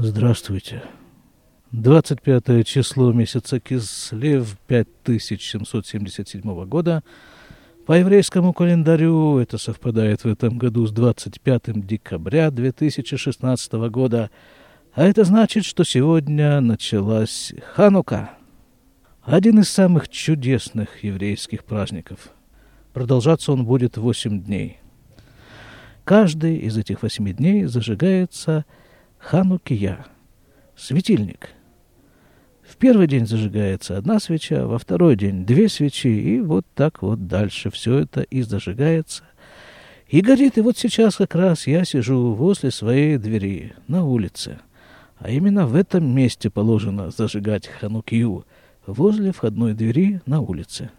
Здравствуйте. 25 число месяца Кислев 5777 года. По еврейскому календарю это совпадает в этом году с 25 декабря 2016 года. А это значит, что сегодня началась Ханука. Один из самых чудесных еврейских праздников. Продолжаться он будет 8 дней. Каждый из этих восьми дней зажигается Ханукия, светильник. В первый день зажигается одна свеча, во второй день две свечи, и вот так вот дальше все это и зажигается. И горит, и вот сейчас как раз я сижу возле своей двери на улице. А именно в этом месте положено зажигать ханукию, возле входной двери на улице.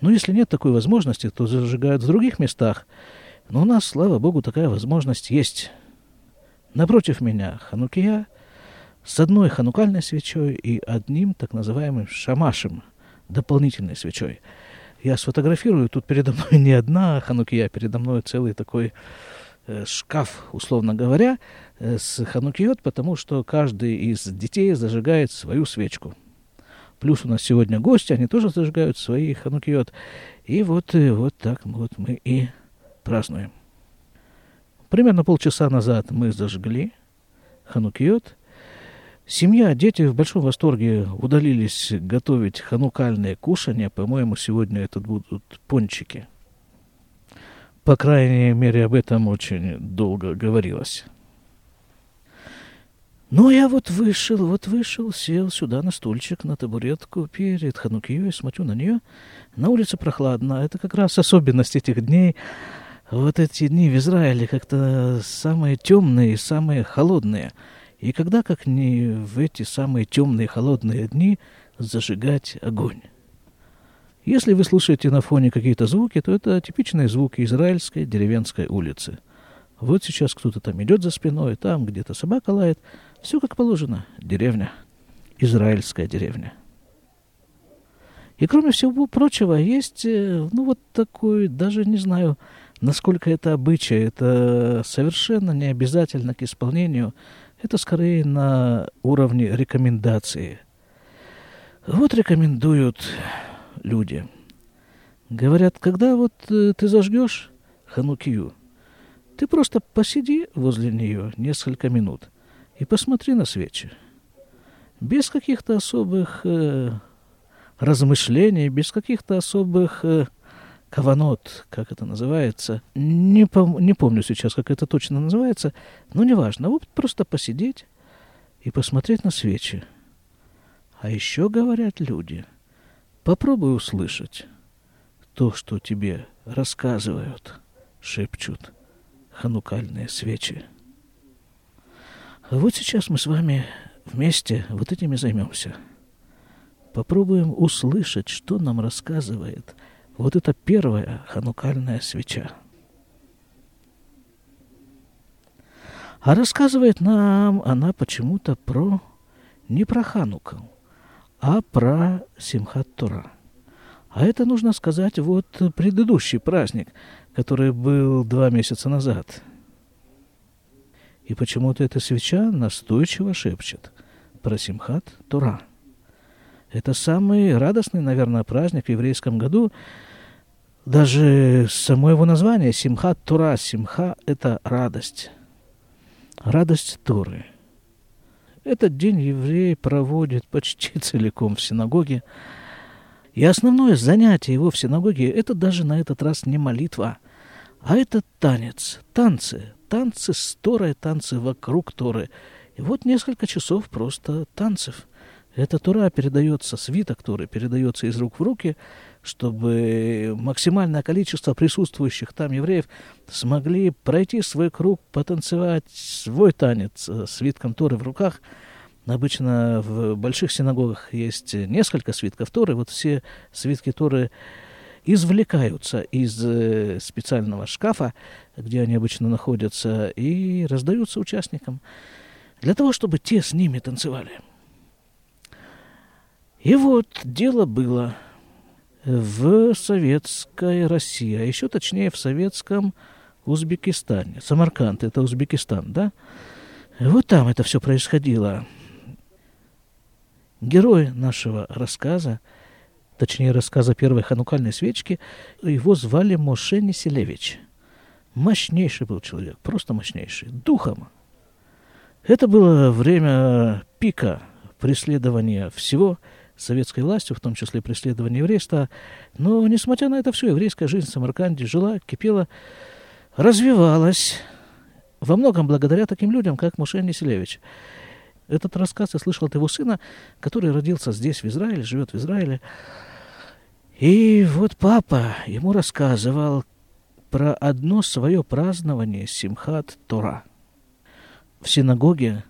Но если нет такой возможности, то зажигают в других местах. Но у нас, слава богу, такая возможность есть. Напротив меня ханукия с одной ханукальной свечой и одним так называемым шамашем, дополнительной свечой. Я сфотографирую, тут передо мной не одна ханукия, передо мной целый такой э, шкаф, условно говоря, э, с ханукиот, потому что каждый из детей зажигает свою свечку. Плюс у нас сегодня гости, они тоже зажигают свои ханукиот. И вот, э, вот так вот мы и празднуем. Примерно полчаса назад мы зажгли ханукиот. Семья, дети в большом восторге удалились готовить ханукальные кушания. По-моему, сегодня это будут пончики. По крайней мере, об этом очень долго говорилось. Ну, я вот вышел, вот вышел, сел сюда на стульчик, на табуретку перед Ханукией, смотрю на нее. На улице прохладно. Это как раз особенность этих дней вот эти дни в Израиле как-то самые темные, самые холодные. И когда, как не в эти самые темные, холодные дни, зажигать огонь. Если вы слушаете на фоне какие-то звуки, то это типичные звуки израильской деревенской улицы. Вот сейчас кто-то там идет за спиной, там где-то собака лает. Все как положено. Деревня. Израильская деревня. И кроме всего прочего, есть, э, ну, вот такой, даже не знаю, Насколько это обычай, это совершенно не обязательно к исполнению, это скорее на уровне рекомендации. Вот рекомендуют люди. Говорят, когда вот э, ты зажгешь ханукию, ты просто посиди возле нее несколько минут и посмотри на свечи. Без каких-то особых э, размышлений, без каких-то особых э, каванот, как это называется. Не, пом- не помню сейчас, как это точно называется, но неважно. Вот просто посидеть и посмотреть на свечи. А еще говорят люди, попробуй услышать то, что тебе рассказывают, шепчут ханукальные свечи. А вот сейчас мы с вами вместе вот этими займемся. Попробуем услышать, что нам рассказывает – вот это первая ханукальная свеча. А рассказывает нам она почему-то про не про Хануку, а про Симхат Тора. А это нужно сказать вот предыдущий праздник, который был два месяца назад. И почему-то эта свеча настойчиво шепчет про Симхат Тора – это самый радостный, наверное, праздник в еврейском году. Даже само его название Симха Тура. Симха – это радость. Радость Торы. Этот день евреи проводят почти целиком в синагоге. И основное занятие его в синагоге – это даже на этот раз не молитва, а это танец, танцы, танцы с Торой, танцы вокруг Торы. И вот несколько часов просто танцев – эта Тура передается, свиток Туры передается из рук в руки, чтобы максимальное количество присутствующих там евреев смогли пройти свой круг, потанцевать свой танец с свитком Торы в руках. Обычно в больших синагогах есть несколько свитков Торы. Вот все свитки Торы извлекаются из э, специального шкафа, где они обычно находятся, и раздаются участникам для того, чтобы те с ними танцевали. И вот дело было в советской России, а еще точнее в советском Узбекистане. Самарканд – это Узбекистан, да? Вот там это все происходило. Герой нашего рассказа, точнее рассказа первой ханукальной свечки, его звали Моше Неселевич. Мощнейший был человек, просто мощнейший, духом. Это было время пика преследования всего советской властью, в том числе преследования еврейства. Но, несмотря на это все, еврейская жизнь в Самарканде жила, кипела, развивалась, во многом благодаря таким людям, как Муше Неселевич. Этот рассказ я слышал от его сына, который родился здесь, в Израиле, живет в Израиле. И вот папа ему рассказывал про одно свое празднование Симхат Тора. В синагоге,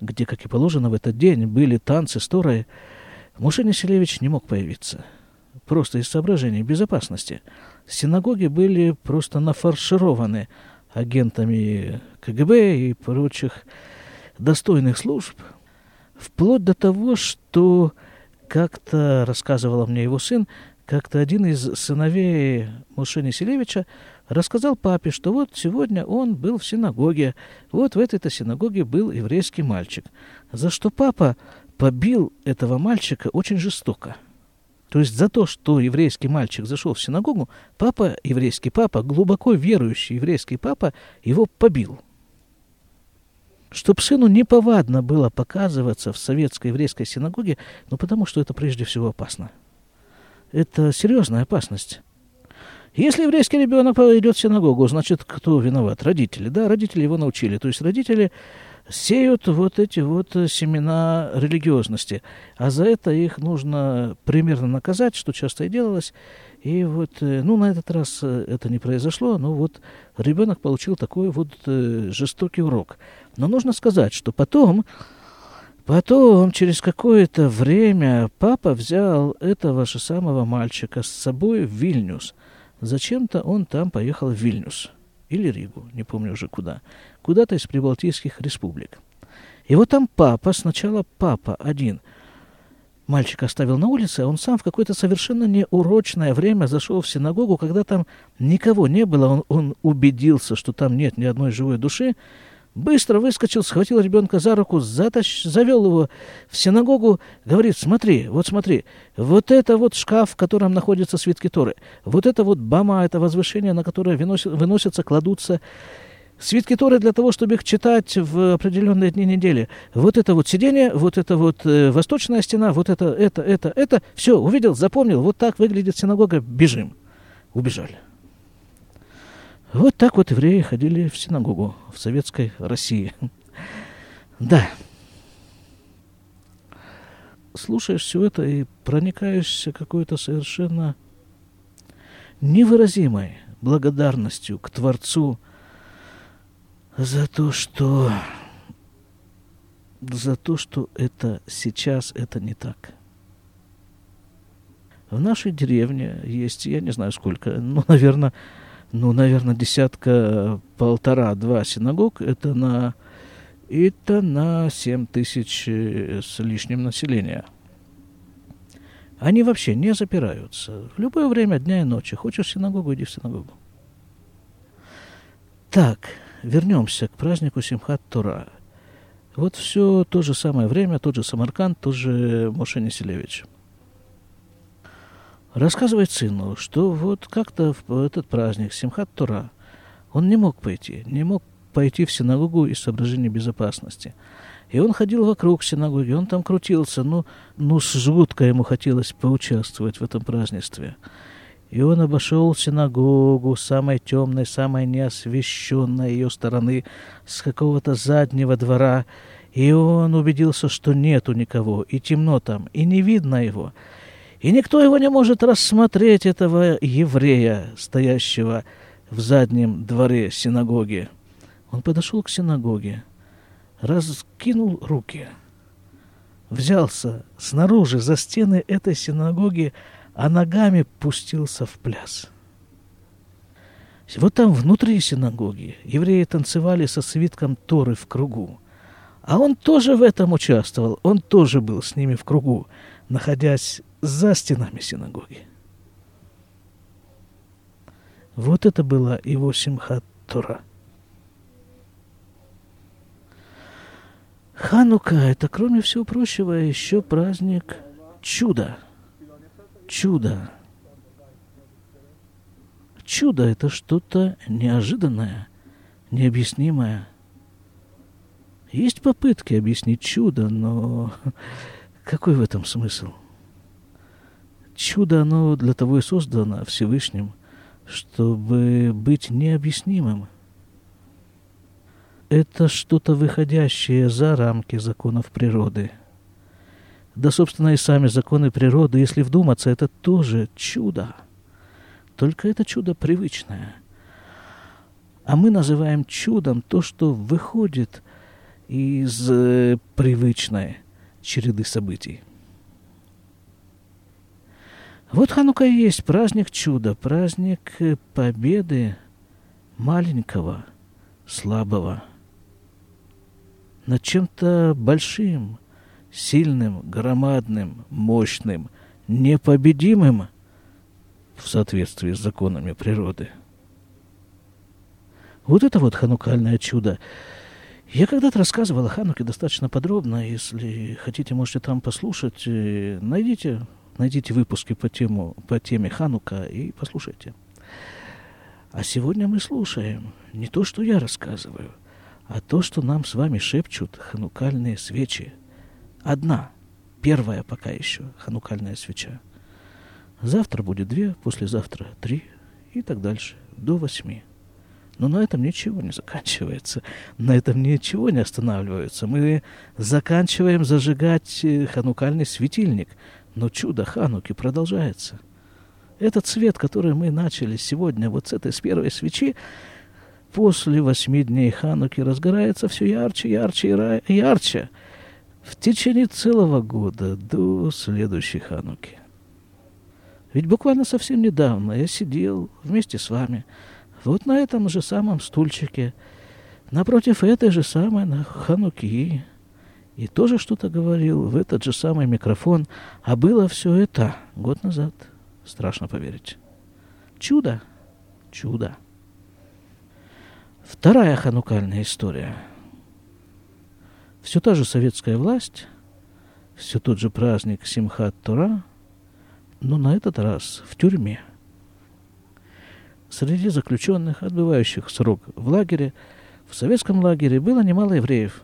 где, как и положено в этот день, были танцы с Торой, Муше Неселевич не мог появиться. Просто из соображений безопасности. Синагоги были просто нафаршированы агентами КГБ и прочих достойных служб, вплоть до того, что как-то рассказывал мне его сын, как-то один из сыновей Мушени Селевича рассказал папе, что вот сегодня он был в синагоге, вот в этой-то синагоге был еврейский мальчик, за что папа побил этого мальчика очень жестоко. То есть за то, что еврейский мальчик зашел в синагогу, папа, еврейский папа, глубоко верующий еврейский папа, его побил. Чтоб сыну неповадно было показываться в советской еврейской синагоге, ну потому что это прежде всего опасно. Это серьезная опасность. Если еврейский ребенок идет в синагогу, значит, кто виноват? Родители, да, родители его научили. То есть родители сеют вот эти вот э, семена религиозности. А за это их нужно примерно наказать, что часто и делалось. И вот, э, ну, на этот раз э, это не произошло, но вот ребенок получил такой вот жестокий урок. Но нужно сказать, что потом, потом, через какое-то время, папа взял этого же самого мальчика с собой в Вильнюс. Зачем-то он там поехал в Вильнюс или Ригу, не помню уже куда, куда-то из прибалтийских республик. И вот там папа, сначала папа один, мальчик оставил на улице, а он сам в какое-то совершенно неурочное время зашел в синагогу, когда там никого не было, он, он убедился, что там нет ни одной живой души, Быстро выскочил, схватил ребенка за руку, затащ... завел его в синагогу, говорит, смотри, вот смотри, вот это вот шкаф, в котором находятся свитки Торы, вот это вот бама, это возвышение, на которое выносят, выносятся, кладутся свитки Торы для того, чтобы их читать в определенные дни недели. Вот это вот сиденье, вот это вот э, восточная стена, вот это, это, это, это. Все, увидел, запомнил, вот так выглядит синагога, бежим. Убежали. Вот так вот евреи ходили в синагогу в советской России. Да. Слушаешь все это и проникаешься какой-то совершенно невыразимой благодарностью к Творцу за то, что за то, что это сейчас это не так. В нашей деревне есть, я не знаю сколько, ну, наверное, ну, наверное, десятка, полтора-два синагог, это на, это на 7 тысяч э, с лишним населения. Они вообще не запираются. В любое время дня и ночи. Хочешь в синагогу, иди в синагогу. Так, вернемся к празднику Симхат Тора. Вот все то же самое время, тот же Самарканд, тот же Моше Неселевич рассказывает сыну, что вот как-то в этот праздник Симхат Тора он не мог пойти, не мог пойти в синагогу из соображений безопасности. И он ходил вокруг синагоги, он там крутился, ну, ну жутко ему хотелось поучаствовать в этом празднестве. И он обошел синагогу самой темной, самой неосвещенной ее стороны, с какого-то заднего двора, и он убедился, что нету никого, и темно там, и не видно его. И никто его не может рассмотреть, этого еврея, стоящего в заднем дворе синагоги. Он подошел к синагоге, раскинул руки, взялся снаружи за стены этой синагоги, а ногами пустился в пляс. Вот там внутри синагоги евреи танцевали со свитком Торы в кругу. А он тоже в этом участвовал, он тоже был с ними в кругу, находясь за стенами синагоги. Вот это была его Симхат Тора. Ханука – это, кроме всего прочего, еще праздник чуда. Чудо. Чудо – это что-то неожиданное, необъяснимое. Есть попытки объяснить чудо, но какой в этом смысл? Чудо, оно для того и создано Всевышним, чтобы быть необъяснимым. Это что-то выходящее за рамки законов природы. Да, собственно, и сами законы природы, если вдуматься, это тоже чудо. Только это чудо привычное. А мы называем чудом то, что выходит из э, привычной череды событий. Вот Ханука и есть праздник чуда, праздник э, победы маленького, слабого над чем-то большим, сильным, громадным, мощным, непобедимым в соответствии с законами природы. Вот это вот ханукальное чудо. Я когда-то рассказывал о Хануке достаточно подробно. Если хотите, можете там послушать. Э, найдите Найдите выпуски по, тему, по теме Ханука и послушайте. А сегодня мы слушаем не то, что я рассказываю, а то, что нам с вами шепчут ханукальные свечи. Одна, первая пока еще ханукальная свеча. Завтра будет две, послезавтра три и так дальше, до восьми. Но на этом ничего не заканчивается. На этом ничего не останавливается. Мы заканчиваем зажигать э, ханукальный светильник – но чудо Хануки продолжается. Этот свет, который мы начали сегодня вот с этой с первой свечи, после восьми дней Хануки разгорается все ярче, ярче и ярче в течение целого года до следующей Хануки. Ведь буквально совсем недавно я сидел вместе с вами вот на этом же самом стульчике, напротив этой же самой Хануки, и тоже что-то говорил в этот же самый микрофон. А было все это год назад. Страшно поверить. Чудо. Чудо. Вторая ханукальная история. Все та же советская власть, все тот же праздник Симхат Тора, но на этот раз в тюрьме. Среди заключенных, отбывающих срок в лагере, в советском лагере было немало евреев –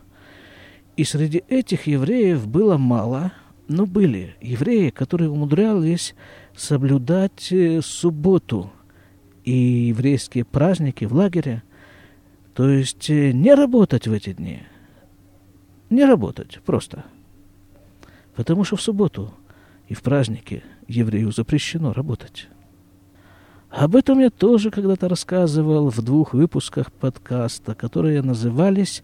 и среди этих евреев было мало, но были евреи, которые умудрялись соблюдать э, субботу и еврейские праздники в лагере. То есть э, не работать в эти дни. Не работать просто. Потому что в субботу и в праздники еврею запрещено работать. Об этом я тоже когда-то рассказывал в двух выпусках подкаста, которые назывались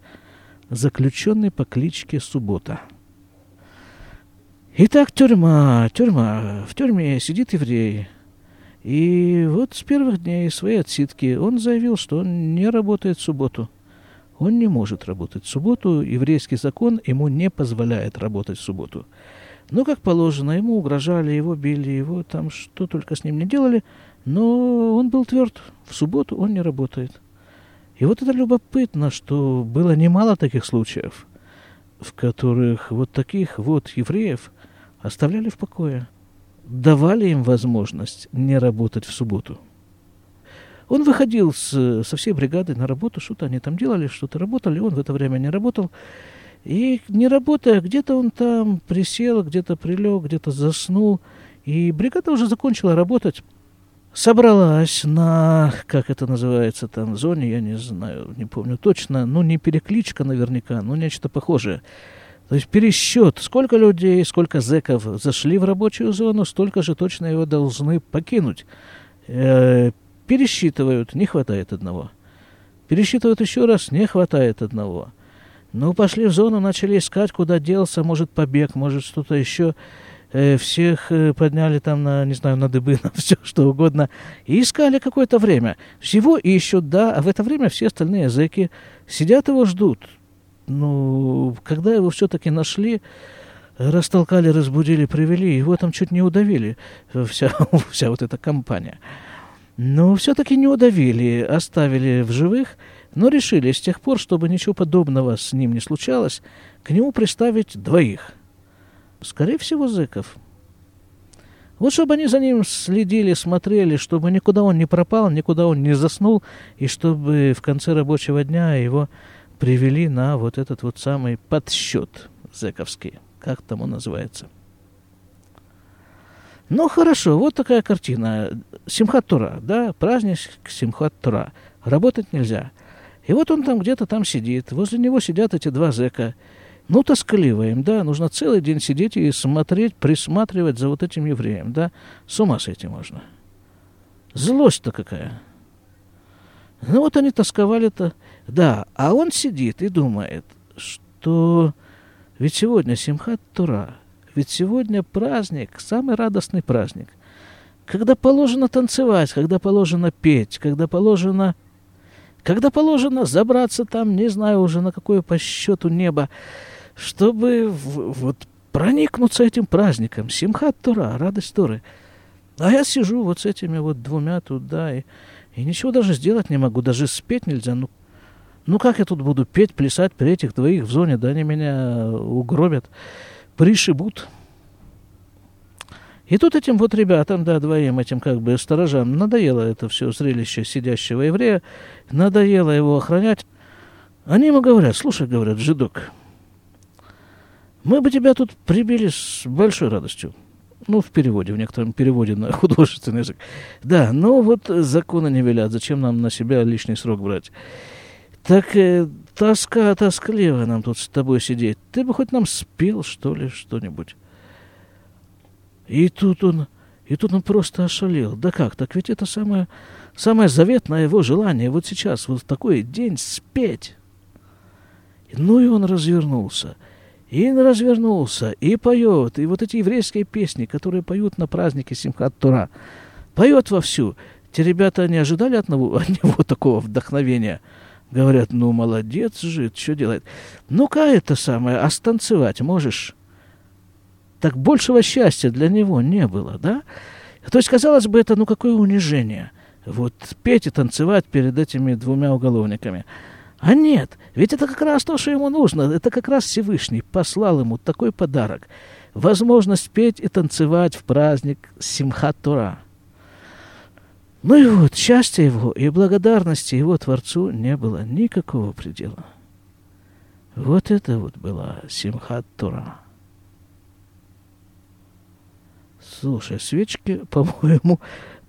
заключенный по кличке Суббота. Итак, тюрьма, тюрьма. В тюрьме сидит еврей. И вот с первых дней своей отсидки он заявил, что он не работает в субботу. Он не может работать в субботу, еврейский закон ему не позволяет работать в субботу. Но, как положено, ему угрожали, его били, его там что только с ним не делали, но он был тверд. В субботу он не работает. И вот это любопытно, что было немало таких случаев, в которых вот таких вот евреев оставляли в покое, давали им возможность не работать в субботу. Он выходил с, со всей бригадой на работу, что-то они там делали, что-то работали, он в это время не работал. И не работая, где-то он там присел, где-то прилег, где-то заснул. И бригада уже закончила работать собралась на, как это называется там, зоне, я не знаю, не помню точно, ну, не перекличка наверняка, но нечто похожее. То есть пересчет, сколько людей, сколько зэков зашли в рабочую зону, столько же точно его должны покинуть. Э, пересчитывают, не хватает одного. Пересчитывают еще раз, не хватает одного. Ну, пошли в зону, начали искать, куда делся, может, побег, может, что-то еще. Э, всех э, подняли там на, не знаю, на дыбы, на все что угодно, и искали какое-то время. Всего ищут, да, а в это время все остальные зэки сидят его ждут. Ну, когда его все-таки нашли, растолкали, разбудили, привели, его там чуть не удавили, вся, вся вот эта компания. Но все-таки не удавили, оставили в живых, Но решили с тех пор, чтобы ничего подобного с ним не случалось, к нему приставить двоих. Скорее всего, зэков. Вот чтобы они за ним следили, смотрели, чтобы никуда он не пропал, никуда он не заснул, и чтобы в конце рабочего дня его привели на вот этот вот самый подсчет зэковский, как там он называется. Ну, хорошо, вот такая картина. Симхат Тура, да, праздник Симхат Тура. Работать нельзя. И вот он там где-то там сидит. Возле него сидят эти два зэка. Ну, тоскливо да, нужно целый день сидеть и смотреть, присматривать за вот этим евреем, да. С ума сойти можно. Злость-то какая. Ну, вот они тосковали-то. Да, а он сидит и думает, что ведь сегодня Симхат Тура, ведь сегодня праздник, самый радостный праздник, когда положено танцевать, когда положено петь, когда положено... Когда положено забраться там, не знаю уже на какое по счету небо, чтобы в, вот проникнуться этим праздником. Симхат Тура, радость Торы. А я сижу вот с этими вот двумя туда и, и ничего даже сделать не могу, даже спеть нельзя. Ну, ну как я тут буду петь, плясать при этих двоих в зоне, да они меня угробят, пришибут. И тут этим вот ребятам, да, двоим этим как бы сторожам надоело это все зрелище сидящего еврея, надоело его охранять. Они ему говорят, слушай, говорят, жидок, мы бы тебя тут прибили с большой радостью. Ну, в переводе, в некотором переводе на художественный язык. Да, но вот законы не велят, зачем нам на себя лишний срок брать. Так э, тоска тоскливо нам тут с тобой сидеть. Ты бы хоть нам спел, что ли, что-нибудь. И тут он, и тут он просто ошалел. Да как, так ведь это самое, самое заветное его желание вот сейчас, вот в такой день спеть. Ну и он развернулся. И развернулся, и поет, и вот эти еврейские песни, которые поют на празднике Симхат Тура, поет вовсю. Те ребята не ожидали от него, от него такого вдохновения – Говорят, ну, молодец же, что делает? Ну-ка, это самое, а станцевать можешь? Так большего счастья для него не было, да? То есть, казалось бы, это ну какое унижение. Вот петь и танцевать перед этими двумя уголовниками. А нет, ведь это как раз то, что ему нужно. Это как раз Всевышний послал ему такой подарок. Возможность петь и танцевать в праздник Симхат Тура. Ну и вот, счастья его и благодарности его Творцу не было никакого предела. Вот это вот была Симхат Тура. Слушай, свечки, по-моему,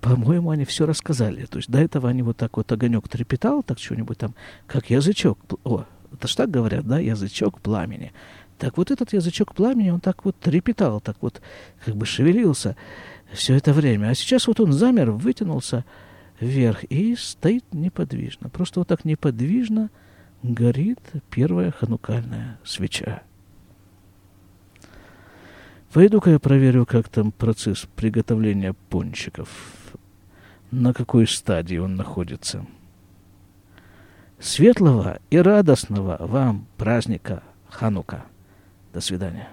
по-моему, они все рассказали. То есть до этого они вот так вот огонек трепетал, так что-нибудь там, как язычок. О, это ж так говорят, да, язычок пламени. Так вот этот язычок пламени, он так вот трепетал, так вот как бы шевелился все это время. А сейчас вот он замер, вытянулся вверх и стоит неподвижно. Просто вот так неподвижно горит первая ханукальная свеча. Пойду-ка я проверю, как там процесс приготовления пончиков, на какой стадии он находится. Светлого и радостного вам праздника Ханука. До свидания.